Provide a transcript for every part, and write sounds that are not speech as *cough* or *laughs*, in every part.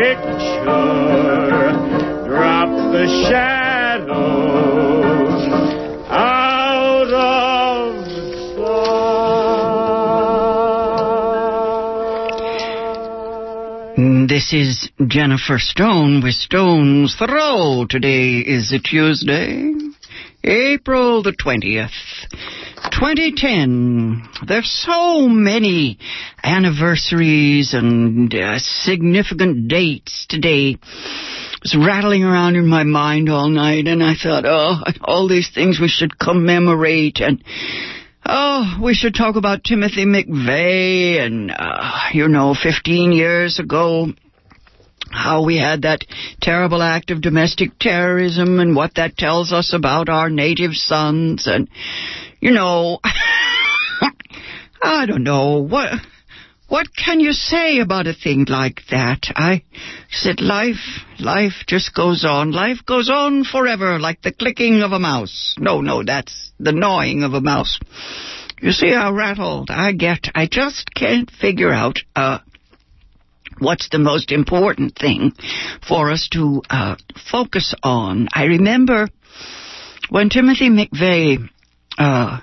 Picture. Drop the shadows out of sight. This is Jennifer Stone with Stone's Throw. Today is a Tuesday, April the 20th. 2010. There's so many anniversaries and uh, significant dates today. It was rattling around in my mind all night, and I thought, oh, all these things we should commemorate, and oh, we should talk about Timothy McVeigh, and uh, you know, 15 years ago, how we had that terrible act of domestic terrorism, and what that tells us about our native sons, and you know, *laughs* I don't know what. What can you say about a thing like that? I said, life, life just goes on. Life goes on forever, like the clicking of a mouse. No, no, that's the gnawing of a mouse. You see how rattled I get. I just can't figure out, uh, what's the most important thing for us to, uh, focus on. I remember when Timothy McVeigh, uh,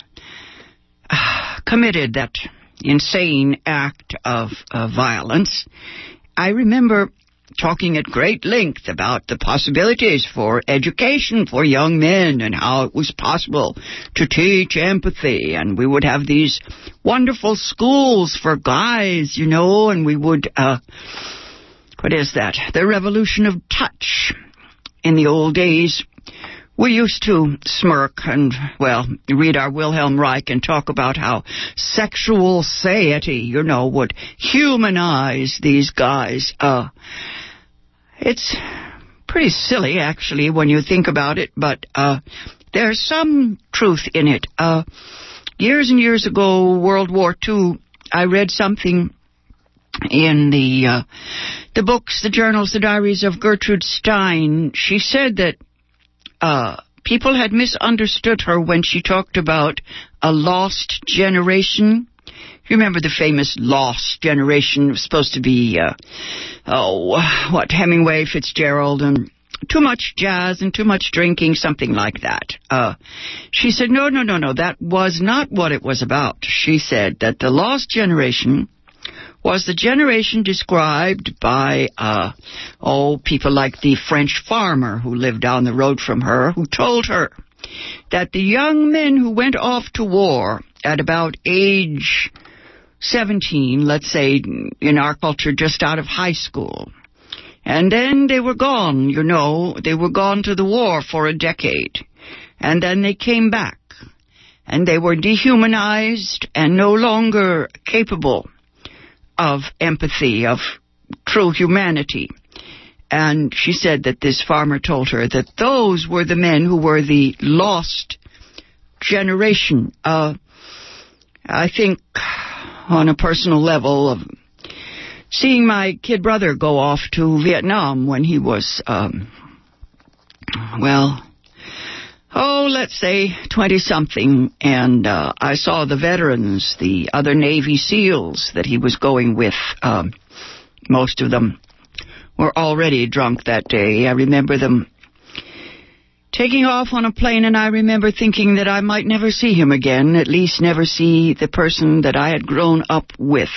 *sighs* committed that insane act of uh, violence, I remember talking at great length about the possibilities for education for young men and how it was possible to teach empathy. And we would have these wonderful schools for guys, you know, and we would, uh, what is that? The revolution of touch. In the old days, we used to smirk and, well, read our Wilhelm Reich and talk about how sexual satiety, you know, would humanize these guys. Uh, it's pretty silly, actually, when you think about it, but, uh, there's some truth in it. Uh, years and years ago, World War II, I read something in the, uh, the books, the journals, the diaries of Gertrude Stein. She said that uh, people had misunderstood her when she talked about a lost generation. You remember the famous lost generation? It was supposed to be, uh, oh, what, Hemingway, Fitzgerald, and too much jazz and too much drinking, something like that. Uh, she said, no, no, no, no, that was not what it was about. She said that the lost generation was the generation described by, uh, oh, people like the French farmer who lived down the road from her, who told her that the young men who went off to war at about age 17, let's say in our culture just out of high school, and then they were gone, you know, they were gone to the war for a decade, and then they came back, and they were dehumanized and no longer capable of empathy, of true humanity. And she said that this farmer told her that those were the men who were the lost generation. Uh, I think on a personal level of seeing my kid brother go off to Vietnam when he was, um, well, oh, let's say 20 something, and uh, I saw the veterans, the other Navy SEALs that he was going with. Um, most of them were already drunk that day. I remember them taking off on a plane, and I remember thinking that I might never see him again, at least never see the person that I had grown up with.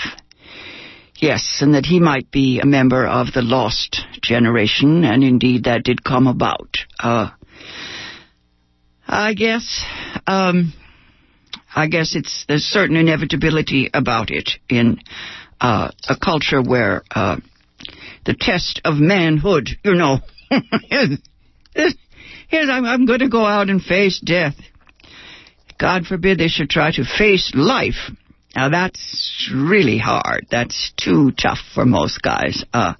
Yes, and that he might be a member of the lost generation, and indeed that did come about. Uh, I guess, um, I guess it's there's certain inevitability about it in uh, a culture where uh, the test of manhood, you know, *laughs* is, I'm, I'm going to go out and face death. God forbid they should try to face life Now that's really hard. That's too tough for most guys. Uh,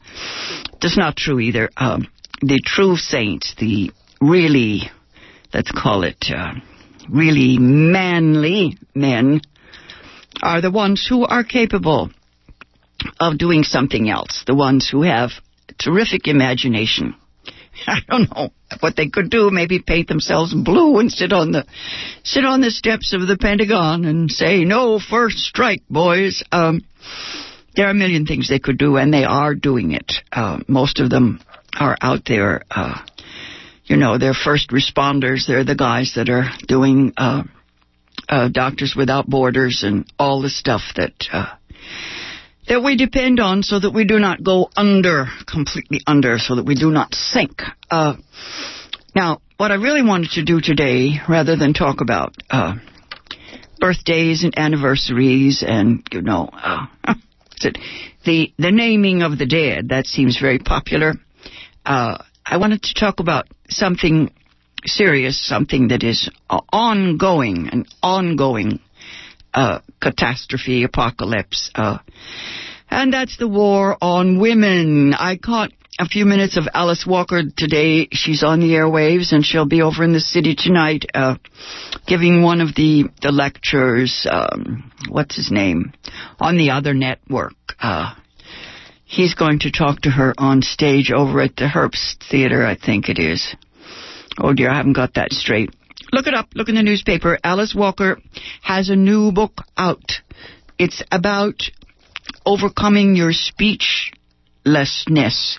that's not true either. Um, the true saints, the really, let's call it, uh, really manly men, are the ones who are capable of doing something else. The ones who have terrific imagination. *laughs* I don't know what they could do. Maybe paint themselves blue and sit on the sit on the steps of the Pentagon and say, "No first strike, boys." Um, there are a million things they could do, and they are doing it. Uh, most of them are out there. Uh, you know, they're first responders. They're the guys that are doing uh, uh Doctors Without Borders and all the stuff that uh, that we depend on so that we do not go under, completely under, so that we do not sink. Uh, now, what I really wanted to do today, rather than talk about uh, birthdays and anniversaries and, you know, uh, *laughs* the, the naming of the dead, that seems very popular. Uh, I wanted to talk about something serious, something that is ongoing, an ongoing uh, catastrophe, apocalypse. Uh, and that's the war on women. I caught a few minutes of Alice Walker today. She's on the airwaves and she'll be over in the city tonight, uh, giving one of the, the lectures, um, what's his name? On the other network. Uh, he's going to talk to her on stage over at the Herbst Theater, I think it is. Oh dear, I haven't got that straight. Look it up. Look in the newspaper. Alice Walker has a new book out. It's about overcoming your speechlessness.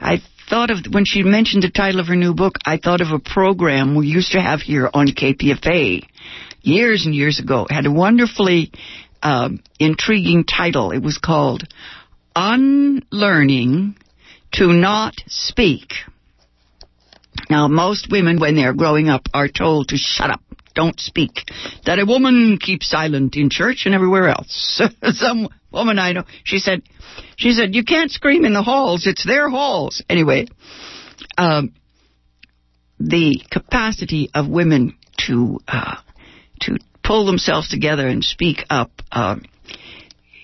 I thought of when she mentioned the title of her new book, I thought of a program we used to have here on KPFA years and years ago. It had a wonderfully um, intriguing title. It was called Unlearning to Not Speak. Now, most women, when they're growing up, are told to shut up, don't speak. That a woman keeps silent in church and everywhere else. *laughs* Some woman I know, she said, she said, you can't scream in the halls. It's their halls. Anyway, um, the capacity of women to uh, to pull themselves together and speak up. Uh,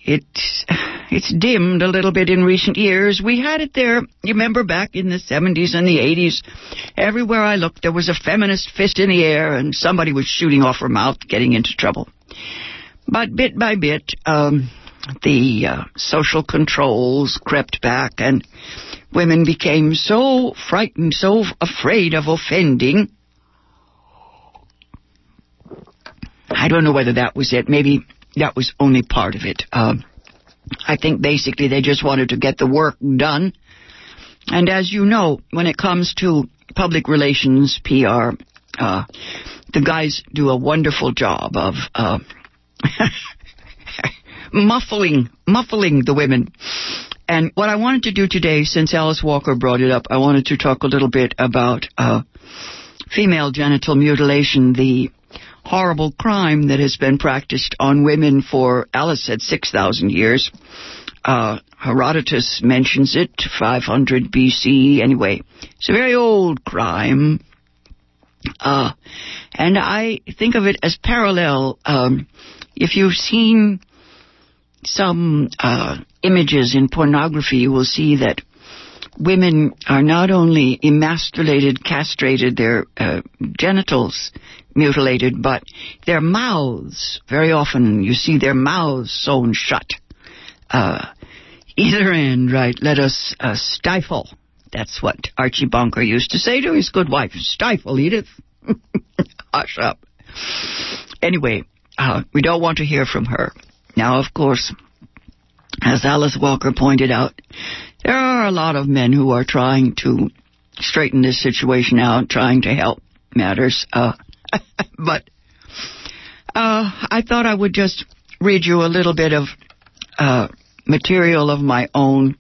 it's it's dimmed a little bit in recent years. We had it there. You remember back in the 70s and the 80s, everywhere I looked, there was a feminist fist in the air, and somebody was shooting off her mouth, getting into trouble. But bit by bit, um, the uh, social controls crept back, and women became so frightened, so afraid of offending. I don't know whether that was it. Maybe that was only part of it. Uh, I think basically they just wanted to get the work done. And as you know, when it comes to public relations, PR, uh, the guys do a wonderful job of uh, *laughs* muffling, muffling the women. And what I wanted to do today, since Alice Walker brought it up, I wanted to talk a little bit about uh, female genital mutilation, the horrible crime that has been practiced on women for, Alice said, 6,000 years. Uh, Herodotus mentions it, 500 BC. Anyway, it's a very old crime. Uh, and I think of it as parallel. Um, if you've seen some uh, images in pornography, you will see that women are not only emasculated, castrated, their uh, genitals mutilated, but their mouths, very often you see their mouths sewn shut. Uh, either end, right, let us uh, stifle. That's what Archie Bunker used to say to his good wife. Stifle, Edith. *laughs* Hush up. Anyway, uh, we don't want to hear from her. Now, of course, as Alice Walker pointed out, there are a lot of men who are trying to straighten this situation out, trying to help matters. Uh, *laughs* but uh, I thought I would just read you a little bit of uh, material of my own.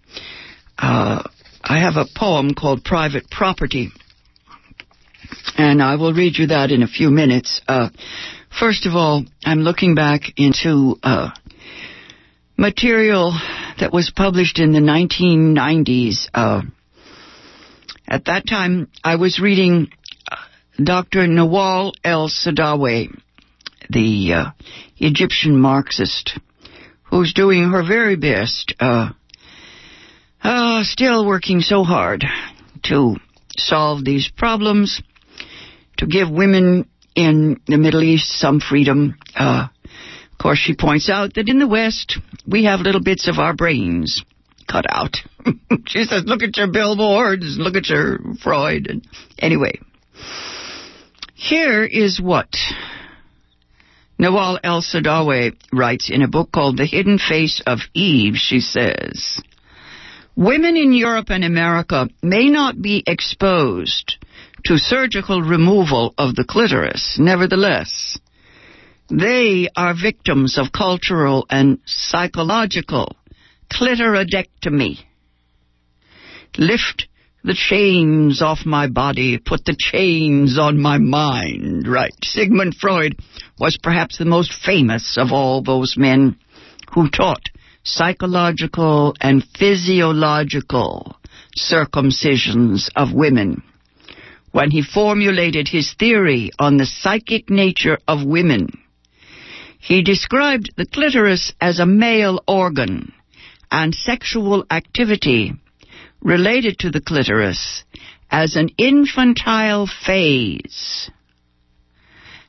Uh, I have a poem called Private Property, and I will read you that in a few minutes. Uh, first of all, I'm looking back into uh, material that was published in the 1990s. Uh, at that time, I was reading uh, Dr. Nawal El Saadawi, the uh, Egyptian Marxist, who's doing her very best, uh, uh, still working so hard to solve these problems, to give women in the Middle East some freedom. Uh, of course, she points out that in the West, we have little bits of our brains cut out. *laughs* she says, look at your billboards, look at your Freud. Anyway, here is what Nawal El Saadawi writes in a book called The Hidden Face of Eve. She says, Women in Europe and America may not be exposed to surgical removal of the clitoris. Nevertheless, they are victims of cultural and psychological clitoridectomy. Lift the chains off my body, put the chains on my mind. Right. Sigmund Freud was perhaps the most famous of all those men who taught psychological and physiological circumcisions of women. When he formulated his theory on the psychic nature of women, he described the clitoris as a male organ and sexual activity related to the clitoris as an infantile phase.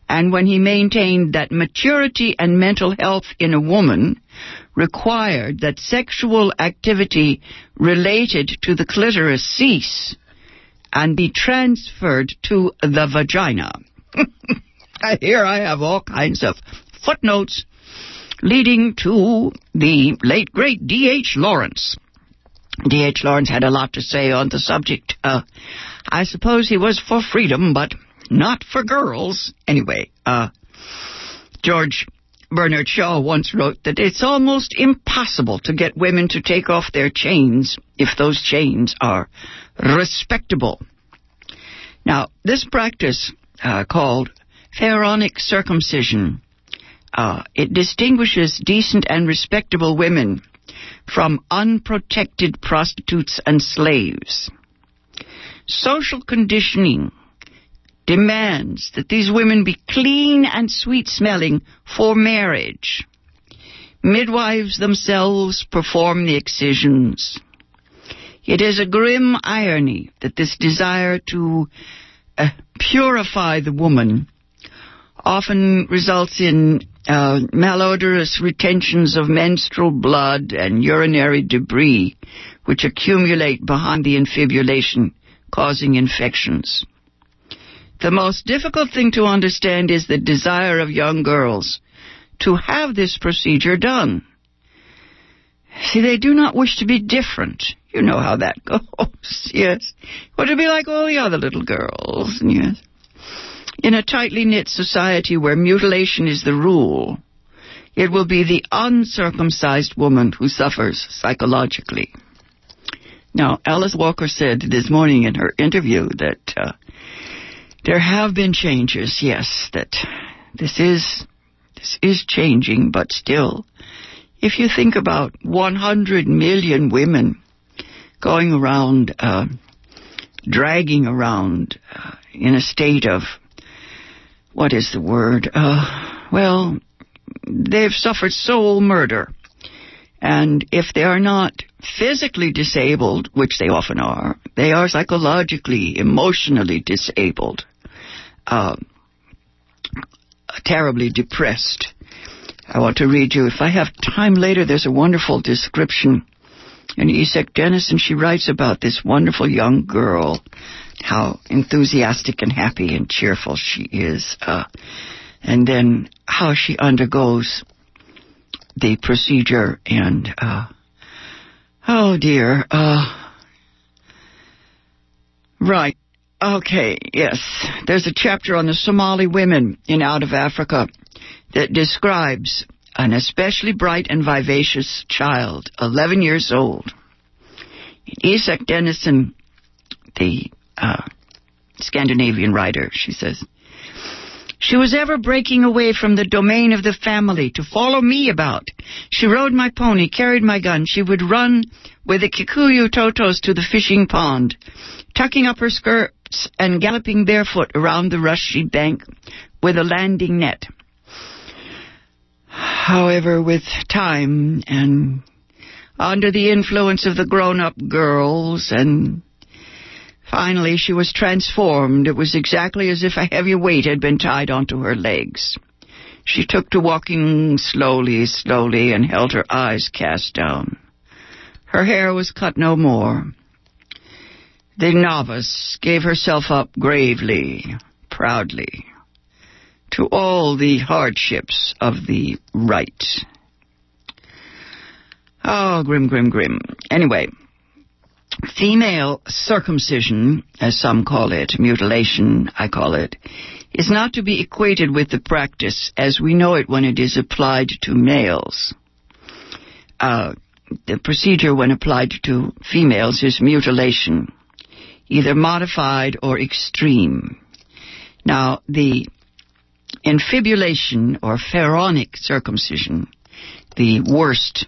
And when he maintained that maturity and mental health in a woman required that sexual activity related to the clitoris cease and be transferred to the vagina. *laughs* Here I have all kinds of footnotes leading to the late great D.H. Lawrence. D.H. Lawrence had a lot to say on the subject. Uh, I suppose he was for freedom, but not for girls. Anyway, uh, George Bernard Shaw once wrote that it's almost impossible to get women to take off their chains if those chains are respectable. Now, this practice uh, called pharaonic circumcision, uh, it distinguishes decent and respectable women from unprotected prostitutes and slaves. Social conditioning demands that these women be clean and sweet smelling for marriage. Midwives themselves perform the excisions. It is a grim irony that this desire to uh, purify the woman often results in uh, malodorous retentions of menstrual blood and urinary debris, which accumulate behind the infibulation, causing infections. The most difficult thing to understand is the desire of young girls to have this procedure done. See, they do not wish to be different. You know how that *laughs* goes, yes. Want to be like all the other little girls, yes. In a tightly knit society where mutilation is the rule, it will be the uncircumcised woman who suffers psychologically. Now, Alice Walker said this morning in her interview that uh, there have been changes, yes, that this is this is changing, but still, if you think about 100 million women going around, uh, dragging around uh, in a state of what is the word? Uh, well, they've suffered soul murder. And if they are not physically disabled, which they often are, they are psychologically, emotionally disabled, uh, terribly depressed. I want to read you, if I have time later, there's a wonderful description in Isak Dinesen. She writes about this wonderful young girl how enthusiastic and happy and cheerful she is, uh, and then how she undergoes the procedure and uh, oh dear, uh, right. Okay, yes. There's a chapter on the Somali women in Out of Africa that describes an especially bright and vivacious child, 11 years old. Isak Dinesen, the uh, Scandinavian writer, she says. She was ever breaking away from the domain of the family to follow me about. She rode my pony, carried my gun. She would run with the Kikuyu Totos to the fishing pond, tucking up her skirts and galloping barefoot around the rushy bank with a landing net. However, with time and under the influence of the grown-up girls and finally she was transformed. It was exactly as if a heavy weight had been tied onto her legs. She took to walking slowly, slowly, and held her eyes cast down. Her hair was cut no more. The novice gave herself up gravely, proudly, to all the hardships of the rite. Oh, grim, grim, grim. Anyway, female circumcision, as some call it, mutilation, I call it, is not to be equated with the practice as we know it when it is applied to males. Uh, the procedure when applied to females is mutilation, either modified or extreme. Now, the infibulation or pharaonic circumcision, the worst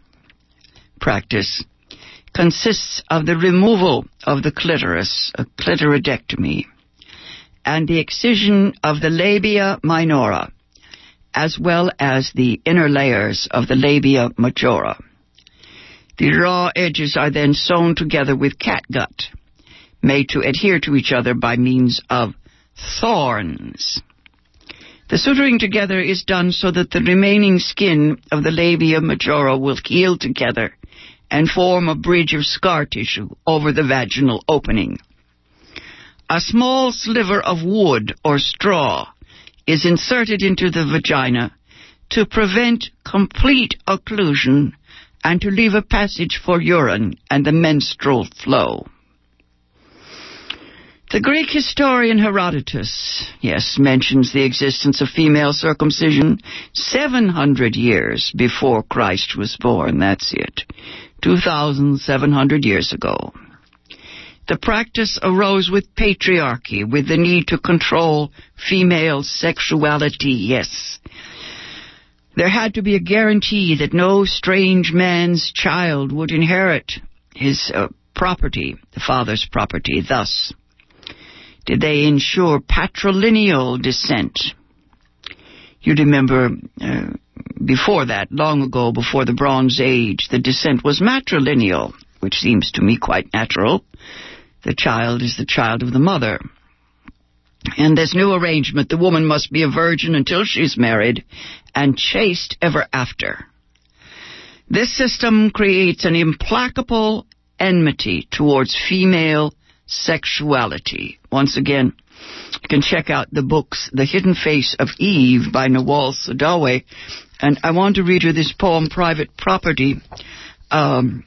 practice, consists of the removal of the clitoris, a clitoridectomy, and the excision of the labia minora, as well as the inner layers of the labia majora. The raw edges are then sewn together with catgut, made to adhere to each other by means of thorns. The suturing together is done so that the remaining skin of the labia majora will heal together and form a bridge of scar tissue over the vaginal opening. A small sliver of wood or straw is inserted into the vagina to prevent complete occlusion and to leave a passage for urine and the menstrual flow. The Greek historian Herodotus, yes, mentions the existence of female circumcision 700 years before Christ was born. That's it. 2,700 years ago. The practice arose with patriarchy, with the need to control female sexuality, yes. There had to be a guarantee that no strange man's child would inherit his uh, property, the father's property. Thus, did they ensure patrilineal descent. You remember uh, before that, long ago, before the Bronze Age, the descent was matrilineal, which seems to me quite natural. The child is the child of the mother. In this new arrangement, the woman must be a virgin until she's married and chaste ever after. This system creates an implacable enmity towards female sexuality. Once again, you can check out the books The Hidden Face of Eve by Nawal Saadawi and I want to read you this poem, Private Property. Um,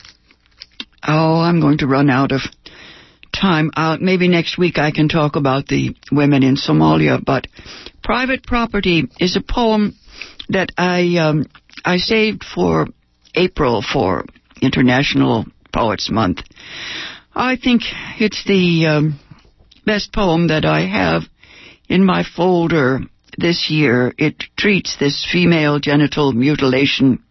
oh, I'm going to run out of time. Uh, maybe next week I can talk about the women in Somalia, but Private Property is a poem that I, um, I saved for April for International Poets Month. I think it's the um, best poem that I have in my folder this year, it treats this female genital mutilation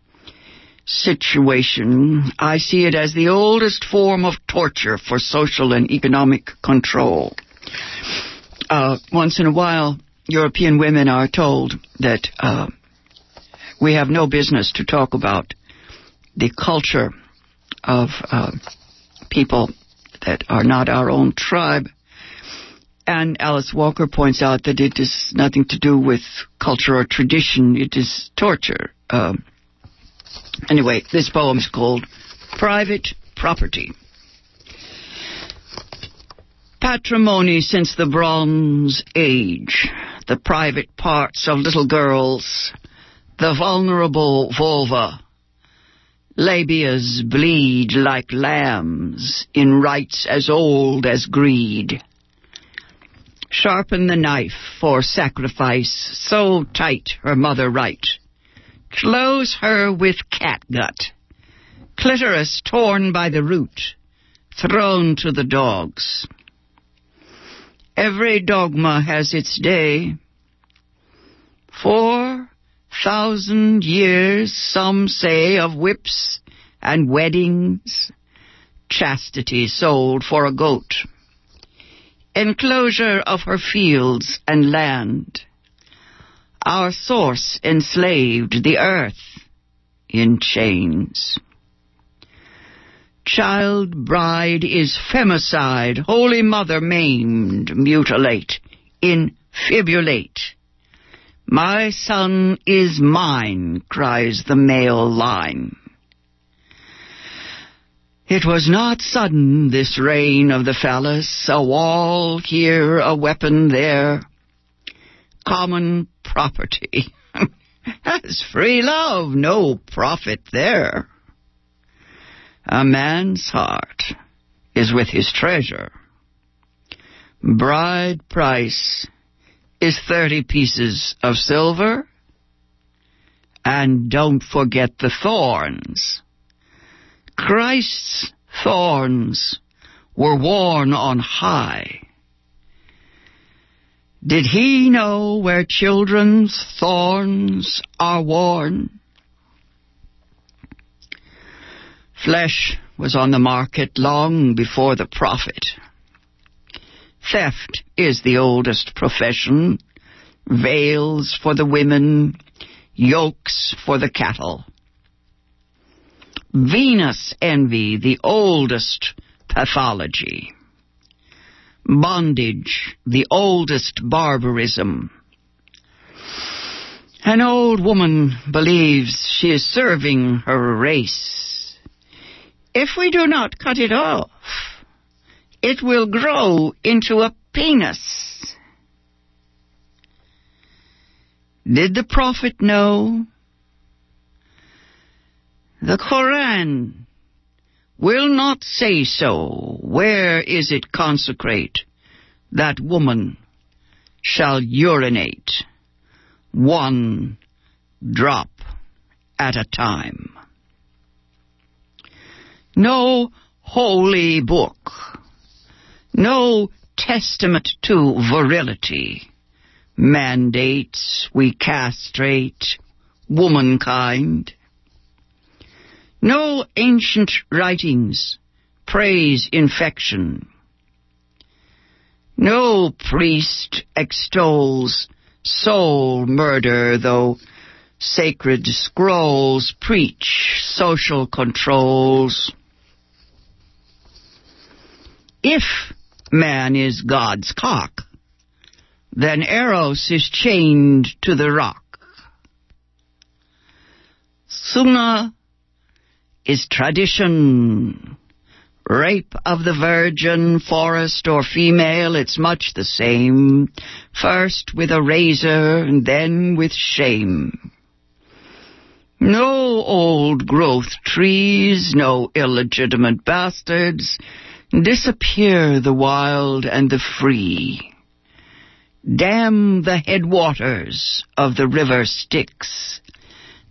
situation. I see it as the oldest form of torture for social and economic control. Uh, once in a while, European women are told that uh, we have no business to talk about the culture of uh, people that are not our own tribe. And Alice Walker points out that it is nothing to do with culture or tradition, it is torture. Um, anyway, this poem is called Private Property. Patrimony since the Bronze Age, the private parts of little girls, the vulnerable vulva, labias bleed like lambs in rites as old as greed Sharpen the knife for sacrifice, so tight her mother right. Close her with catgut, clitoris torn by the root, thrown to the dogs. Every dogma has its day. Four thousand years, some say, of whips and weddings, chastity sold for a goat enclosure of her fields and land. Our source enslaved the earth in chains. Child bride is femicide, holy mother maimed, mutilate, infibulate. My son is mine, cries the male line. It was not sudden, this reign of the phallus, a wall here, a weapon there. Common property. *laughs* Has free love no profit there? A man's heart is with his treasure. Bride price is 30 pieces of silver. And don't forget the thorns. Christ's thorns were worn on high. Did he know where children's thorns are worn? Flesh was on the market long before the prophet. Theft is the oldest profession. Veils for the women, yokes for the cattle. Venus envy, the oldest pathology. Bondage, the oldest barbarism. An old woman believes she is serving her race. If we do not cut it off, it will grow into a penis. Did the prophet know? The Koran will not say so. Where is it consecrate that woman shall urinate one drop at a time? No holy book no testament to virility mandates we castrate womankind. No ancient writings praise infection. No priest extols soul murder, though sacred scrolls preach social controls. If man is God's cock, then Eros is chained to the rock. Sunnah is tradition. Rape of the virgin, forest or female, it's much the same. First with a razor and then with shame. No old growth trees, no illegitimate bastards, Disappear the wild and the free. Dam the headwaters of the river Styx,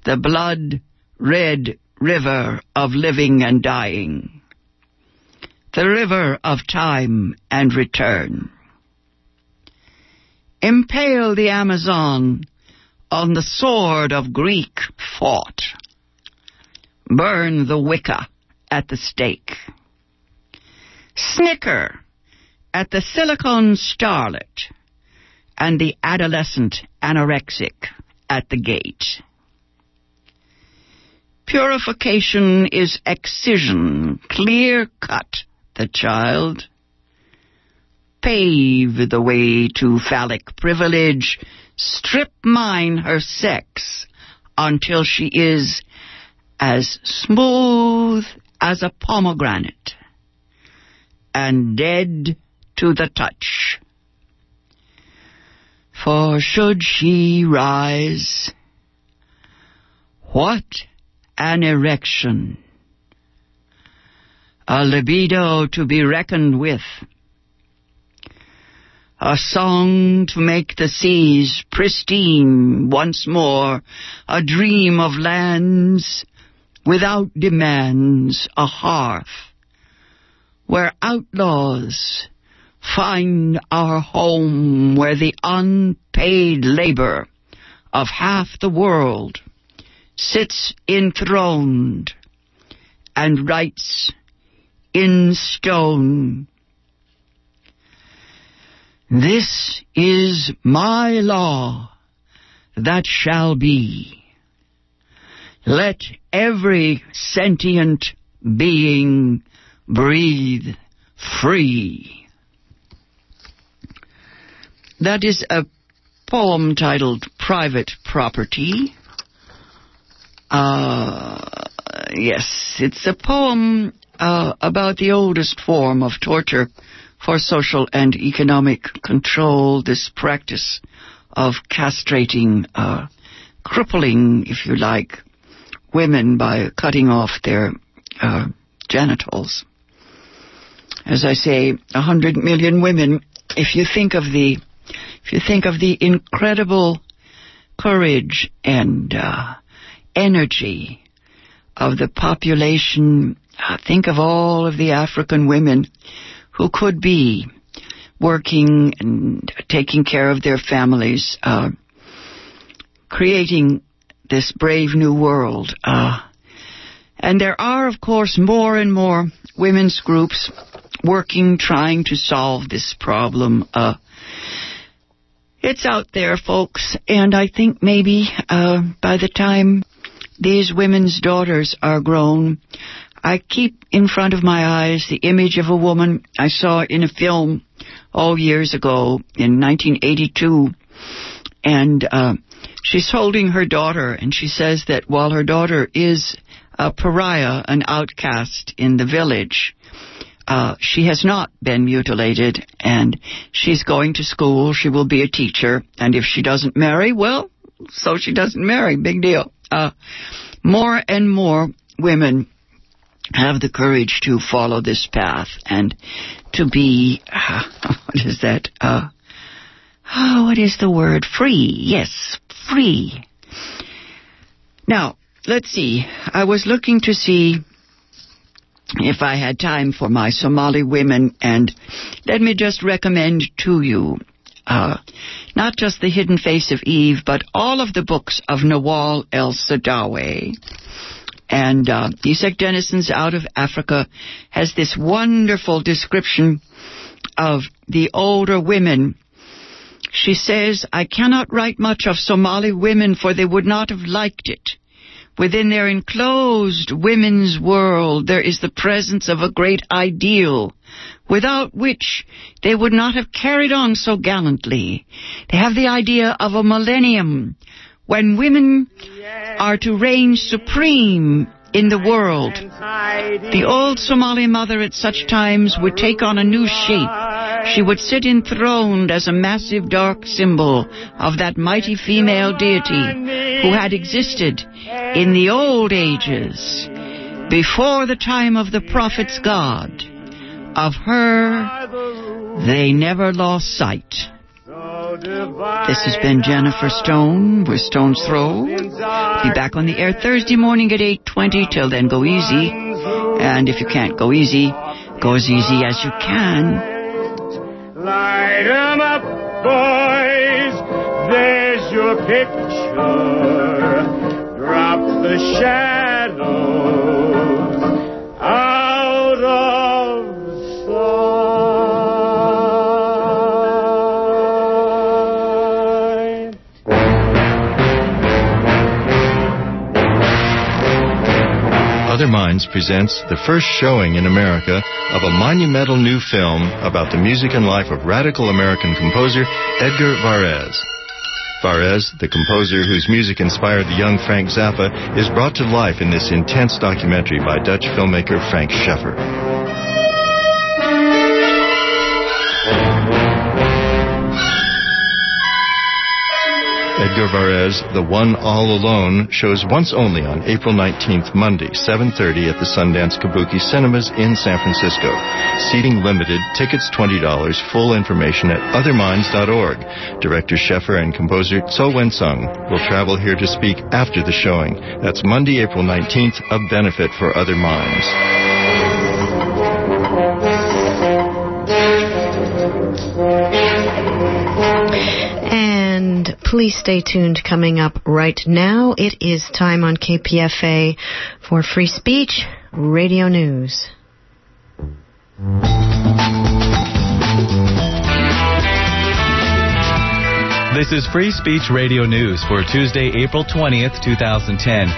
the blood red river of living and dying, the river of time and return. Impale the Amazon on the sword of Greek fought. Burn the Wicca at the stake snicker at the silicone starlet and the adolescent anorexic at the gate. Purification is excision, clear cut the child. Pave the way to phallic privilege, strip mine her sex until she is as smooth as a pomegranate and dead to the touch. For should she rise, what an erection! A libido to be reckoned with. A song to make the seas pristine once more. A dream of lands without demands. A hearth where outlaws find our home, where the unpaid labor of half the world sits enthroned and writes in stone. This is my law that shall be. Let every sentient being breathe free. That is a poem titled Private Property. Uh, yes, it's a poem uh, about the oldest form of torture for social and economic control, this practice of castrating, uh, crippling, if you like, women by cutting off their uh, genitals. As I say, a hundred million women. If you think of the, if you think of the incredible courage and uh, energy of the population, uh, think of all of the African women who could be working and taking care of their families, uh, creating this brave new world. Uh, and there are, of course, more and more women's groups working, trying to solve this problem. Uh, it's out there, folks, and I think maybe uh, by the time these women's daughters are grown, I keep in front of my eyes the image of a woman I saw in a film all years ago in 1982, and uh, she's holding her daughter, and she says that while her daughter is a pariah, an outcast in the village, uh, she has not been mutilated, and she's going to school. She will be a teacher, and if she doesn't marry, well, so she doesn't marry. Big deal. Uh, more and more women have the courage to follow this path and to be, uh, *laughs* what is that? Uh, oh, *sighs* what is the word? Free. Yes, free. Now, let's see. I was looking to see if I had time for my Somali women, and let me just recommend to you uh, not just The Hidden Face of Eve, but all of the books of Nawal El Saadawi. And uh, Isak Dinesen's Out of Africa has this wonderful description of the older women. She says, I cannot write much of Somali women, for they would not have liked it. Within their enclosed women's world, there is the presence of a great ideal, without which they would not have carried on so gallantly. They have the idea of a millennium, when women are to reign supreme in the world. The old Somali mother at such times would take on a new shape. She would sit enthroned as a massive dark symbol of that mighty female deity who had existed in the old ages, before the time of the prophet's God. Of her, they never lost sight. This has been Jennifer Stone with Stone's Throw. Be back on the air Thursday morning at 8.20. Till then, go easy. And if you can't go easy, go as easy as you can. Light 'em up, boys. There's your picture. Drop the shadows Presents the first showing in America of a monumental new film about the music and life of radical American composer Edgard Varese. Varese, the composer whose music inspired the young Frank Zappa, is brought to life in this intense documentary by Dutch filmmaker Frank Scheffer. Varese, The One All Alone, shows once only on April 19th, Monday, 7.30 at the Sundance Kabuki Cinemas in San Francisco. Seating limited, tickets $20, full information at otherminds.org. Director Scheffer and composer Chou Wen-chung will travel here to speak after the showing. That's Monday, April 19th, a benefit for Other Minds. And please stay tuned coming up right now. It is time on KPFA for Free Speech Radio News. This is Free Speech Radio News for Tuesday, April 20th, 2010.